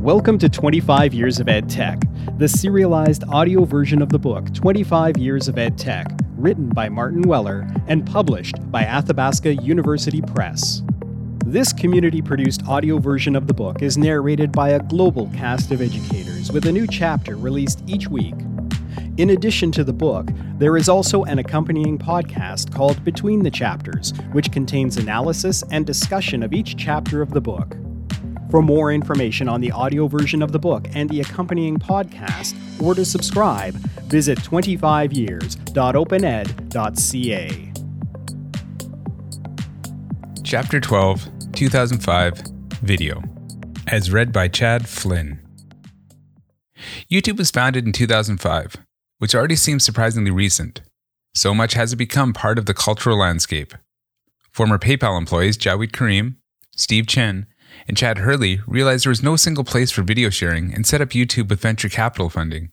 Welcome to 25 Years of Ed Tech, the serialized audio version of the book 25 Years of Ed Tech, written by Martin Weller and published by Athabasca University Press. This community produced audio version of the book is narrated by a global cast of educators with a new chapter released each week. In addition to the book, there is also an accompanying podcast called Between the Chapters, which contains analysis and discussion of each chapter of the book. For more information on the audio version of the book and the accompanying podcast, or to subscribe, visit 25years.opened.ca. Chapter 12, 2005, Video, as read by Chad Flynn. YouTube was founded in 2005, which already seems surprisingly recent. So much has it become part of the cultural landscape. Former PayPal employees Jawed Karim, Steve Chen, and Chad Hurley realized there was no single place for video sharing and set up YouTube with venture capital funding.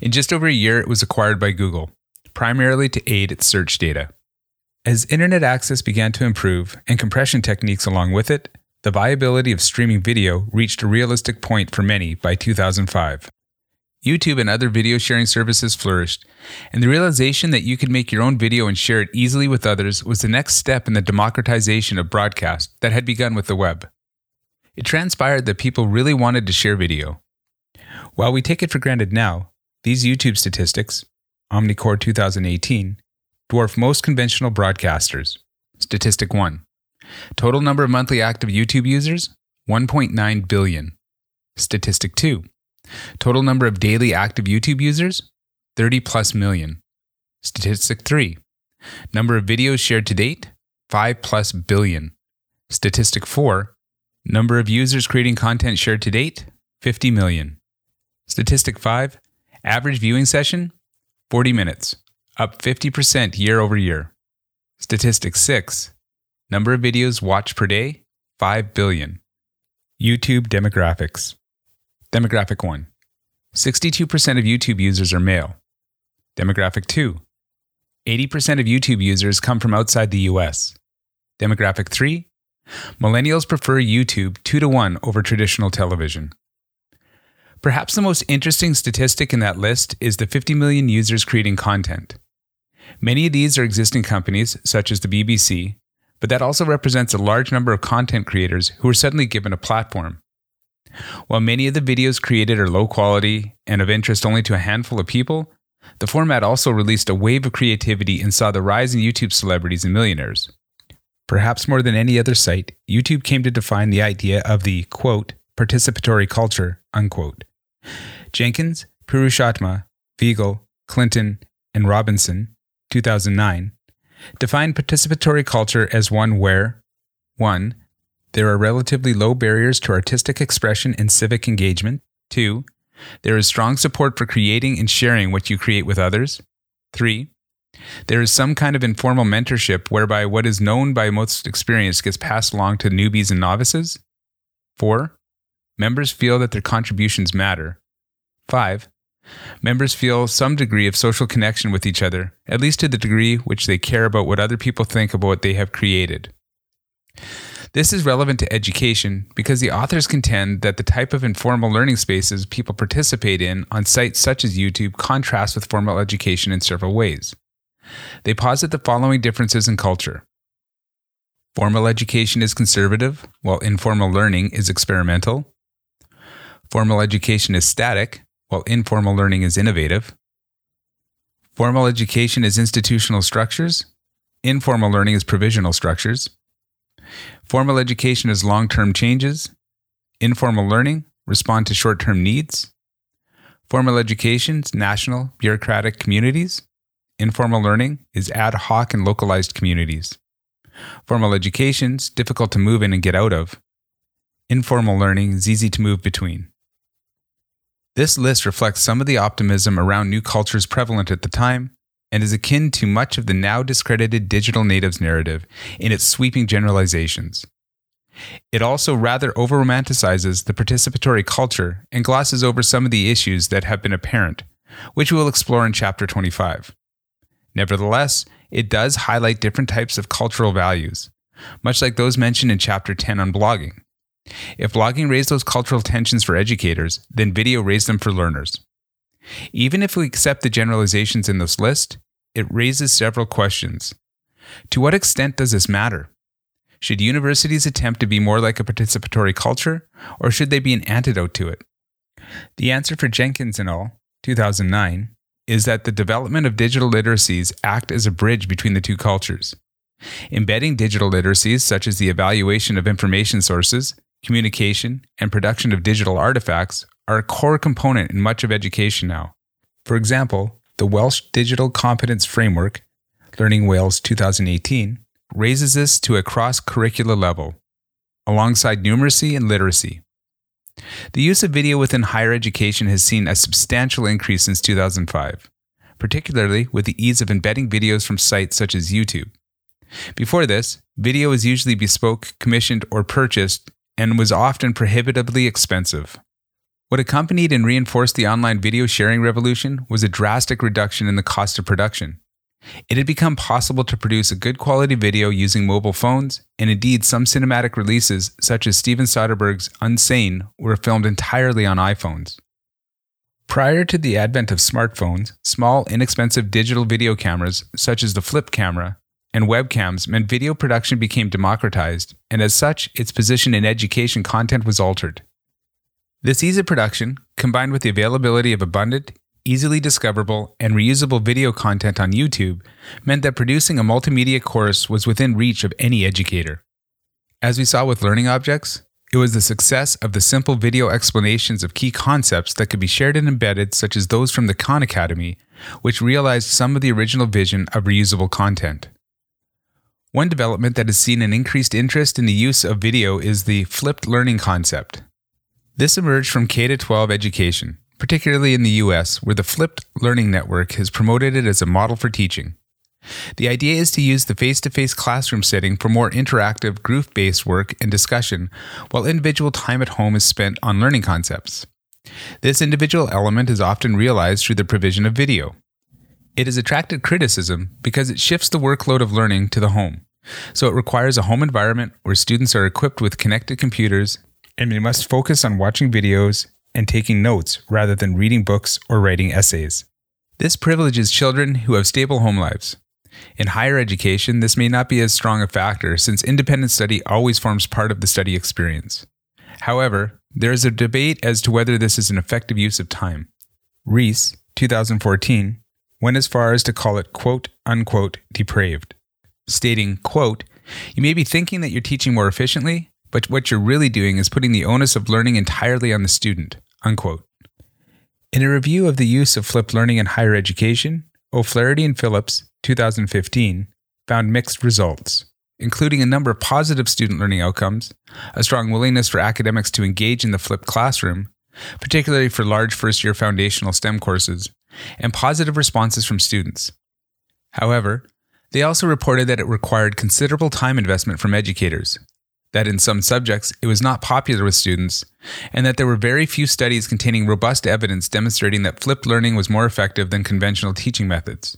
In just over a year, it was acquired by Google, primarily to aid its search data. As internet access began to improve and compression techniques along with it, the viability of streaming video reached a realistic point for many by 2005. YouTube and other video sharing services flourished, and the realization that you could make your own video and share it easily with others was the next step in the democratization of broadcast that had begun with the web it transpired that people really wanted to share video. While we take it for granted now, these YouTube statistics, Omnicore 2018, dwarf most conventional broadcasters. Statistic 1 Total number of monthly active YouTube users 1.9 billion. Statistic 2 Total number of daily active YouTube users 30 plus million. Statistic 3 Number of videos shared to date 5 plus billion. Statistic 4 Number of users creating content shared to date 50 million. Statistic 5 Average viewing session 40 minutes, up 50% year over year. Statistic 6 Number of videos watched per day 5 billion. YouTube demographics. Demographic 1 62% of YouTube users are male. Demographic 2 80% of YouTube users come from outside the US. Demographic 3 Millennials prefer YouTube 2 to 1 over traditional television. Perhaps the most interesting statistic in that list is the 50 million users creating content. Many of these are existing companies, such as the BBC, but that also represents a large number of content creators who are suddenly given a platform. While many of the videos created are low quality and of interest only to a handful of people, the format also released a wave of creativity and saw the rise in YouTube celebrities and millionaires. Perhaps more than any other site, YouTube came to define the idea of the quote, participatory culture, unquote. Jenkins, Purushotma, Weigel, Clinton, and Robinson, 2009, defined participatory culture as one where 1. There are relatively low barriers to artistic expression and civic engagement. 2. There is strong support for creating and sharing what you create with others. 3. There is some kind of informal mentorship whereby what is known by most experienced gets passed along to newbies and novices. 4. Members feel that their contributions matter. 5. Members feel some degree of social connection with each other, at least to the degree which they care about what other people think about what they have created. This is relevant to education because the authors contend that the type of informal learning spaces people participate in on sites such as YouTube contrasts with formal education in several ways. They posit the following differences in culture. Formal education is conservative, while informal learning is experimental. Formal education is static, while informal learning is innovative. Formal education is institutional structures. Informal learning is provisional structures. Formal education is long term changes. Informal learning respond to short term needs. Formal education is national, bureaucratic communities. Informal learning is ad hoc and localized communities. Formal education's difficult to move in and get out of. Informal learning is easy to move between. This list reflects some of the optimism around new cultures prevalent at the time and is akin to much of the now discredited digital natives narrative in its sweeping generalizations. It also rather over romanticizes the participatory culture and glosses over some of the issues that have been apparent, which we will explore in Chapter 25. Nevertheless, it does highlight different types of cultural values, much like those mentioned in Chapter 10 on blogging. If blogging raised those cultural tensions for educators, then video raised them for learners. Even if we accept the generalizations in this list, it raises several questions. To what extent does this matter? Should universities attempt to be more like a participatory culture, or should they be an antidote to it? The answer for Jenkins and al., 2009, is that the development of digital literacies act as a bridge between the two cultures. Embedding digital literacies, such as the evaluation of information sources, communication, and production of digital artifacts, are a core component in much of education now. For example, the Welsh Digital Competence Framework, Learning Wales 2018, raises this to a cross curricular level, alongside numeracy and literacy. The use of video within higher education has seen a substantial increase since 2005, particularly with the ease of embedding videos from sites such as YouTube. Before this, video was usually bespoke, commissioned, or purchased and was often prohibitively expensive. What accompanied and reinforced the online video sharing revolution was a drastic reduction in the cost of production. It had become possible to produce a good quality video using mobile phones, and indeed, some cinematic releases, such as Steven Soderbergh's Unsane, were filmed entirely on iPhones. Prior to the advent of smartphones, small, inexpensive digital video cameras, such as the flip camera, and webcams meant video production became democratized, and as such, its position in education content was altered. This ease of production, combined with the availability of abundant, easily discoverable, and reusable video content on YouTube, meant that producing a multimedia course was within reach of any educator. As we saw with learning objects, it was the success of the simple video explanations of key concepts that could be shared and embedded, such as those from the Khan Academy, which realized some of the original vision of reusable content. One development that has seen an increased interest in the use of video is the flipped learning concept. This emerged from K 12 education, particularly in the US, where the Flipped Learning Network has promoted it as a model for teaching. The idea is to use the face to face classroom setting for more interactive, group based work and discussion, while individual time at home is spent on learning concepts. This individual element is often realized through the provision of video. It has attracted criticism because it shifts the workload of learning to the home. So it requires a home environment where students are equipped with connected computers and they must focus on watching videos and taking notes rather than reading books or writing essays. This privileges children who have stable home lives. In higher education, this may not be as strong a factor since independent study always forms part of the study experience. However, there is a debate as to whether this is an effective use of time. Rees, 2014, went as far as to call it quote unquote depraved, stating, quote, You may be thinking that you're teaching more efficiently, but what you're really doing is putting the onus of learning entirely on the student, unquote. In a review of the use of flipped learning in higher education, O'Flaherty and Phillips, 2015, found mixed results, including a number of positive student learning outcomes, a strong willingness for academics to engage in the flipped classroom, particularly for large first year foundational STEM courses, and positive responses from students. However, they also reported that it required considerable time investment from educators, that in some subjects it was not popular with students, and that there were very few studies containing robust evidence demonstrating that flipped learning was more effective than conventional teaching methods.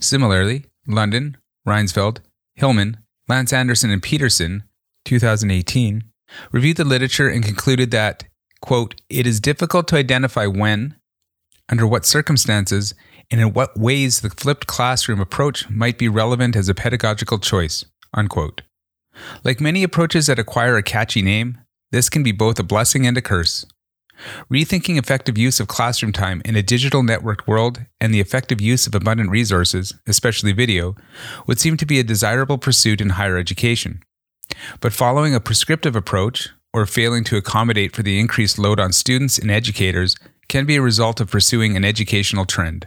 Similarly, Lundin, Reinsfeld, Hillman, Lantz-Andersson, and Peterson, 2018, reviewed the literature and concluded that, quote, it is difficult to identify when, under what circumstances, and in what ways the flipped classroom approach might be relevant as a pedagogical choice, unquote. Like many approaches that acquire a catchy name, this can be both a blessing and a curse. Rethinking effective use of classroom time in a digital networked world and the effective use of abundant resources, especially video, would seem to be a desirable pursuit in higher education. But following a prescriptive approach, or failing to accommodate for the increased load on students and educators, can be a result of pursuing an educational trend.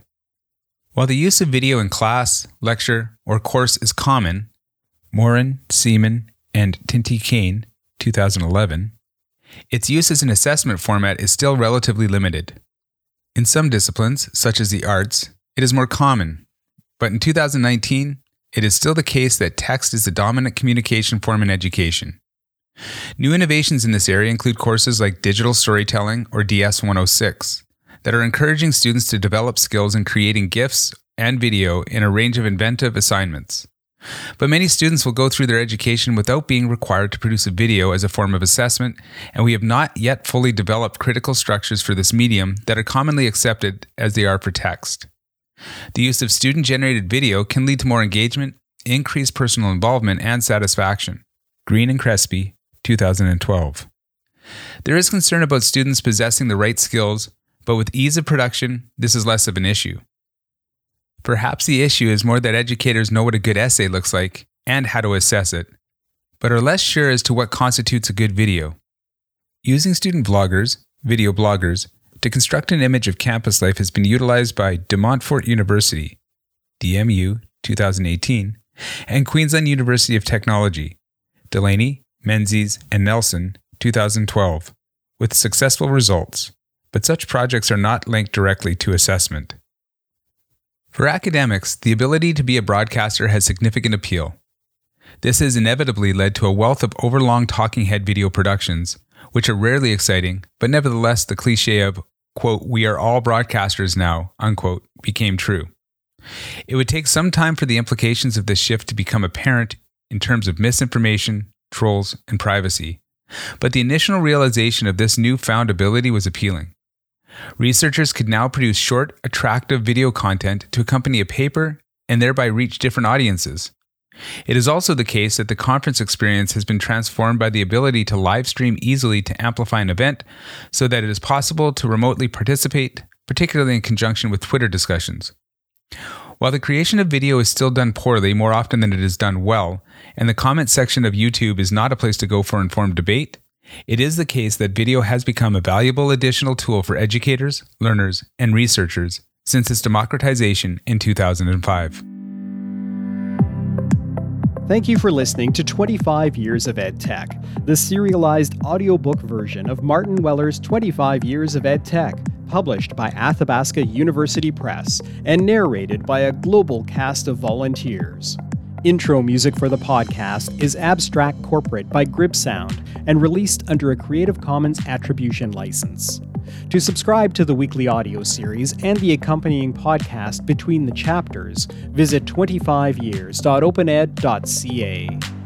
While the use of video in class, lecture, or course is common, Moran, Seaman, and Tinti-Kane, 2011, its use as an assessment format is still relatively limited. In some disciplines, such as the arts, it is more common, but in 2019, it is still the case that text is the dominant communication form in education. New innovations in this area include courses like Digital Storytelling or DS 106 that are encouraging students to develop skills in creating GIFs and video in a range of inventive assignments. But many students will go through their education without being required to produce a video as a form of assessment, and we have not yet fully developed critical structures for this medium that are commonly accepted as they are for text. The use of student generated video can lead to more engagement, increased personal involvement, and satisfaction. Greene and Crespi, 2012. There is concern about students possessing the right skills, but with ease of production, this is less of an issue. Perhaps the issue is more that educators know what a good essay looks like and how to assess it, but are less sure as to what constitutes a good video. Using student vloggers, video bloggers, to construct an image of campus life has been utilized by De Montfort University, DMU 2018, and Queensland University of Technology, Delaney, Menzies, and Nelson 2012, with successful results, but such projects are not linked directly to assessment. For academics, the ability to be a broadcaster has significant appeal. This has inevitably led to a wealth of overlong talking head video productions, which are rarely exciting, but nevertheless the cliche of, quote, we are all broadcasters now, unquote, became true. It would take some time for the implications of this shift to become apparent in terms of misinformation, trolls, and privacy, but the initial realization of this newfound ability was appealing. Researchers could now produce short, attractive video content to accompany a paper and thereby reach different audiences. It is also the case that the conference experience has been transformed by the ability to live stream easily to amplify an event so that it is possible to remotely participate, particularly in conjunction with Twitter discussions. While the creation of video is still done poorly more often than it is done well, and the comment section of YouTube is not a place to go for informed debate, it is the case that video has become a valuable additional tool for educators, learners, and researchers since its democratization in 2005. Thank you for listening to 25 Years of Ed Tech, the serialized audiobook version of Martin Weller's 25 Years of Ed Tech, published by Athabasca University Press and narrated by a global cast of volunteers. Intro music for the podcast is Abstract Corporate by Grib Sound and released under a Creative Commons Attribution license. To subscribe to the weekly audio series and the accompanying podcast between the chapters, visit 25years.opened.ca.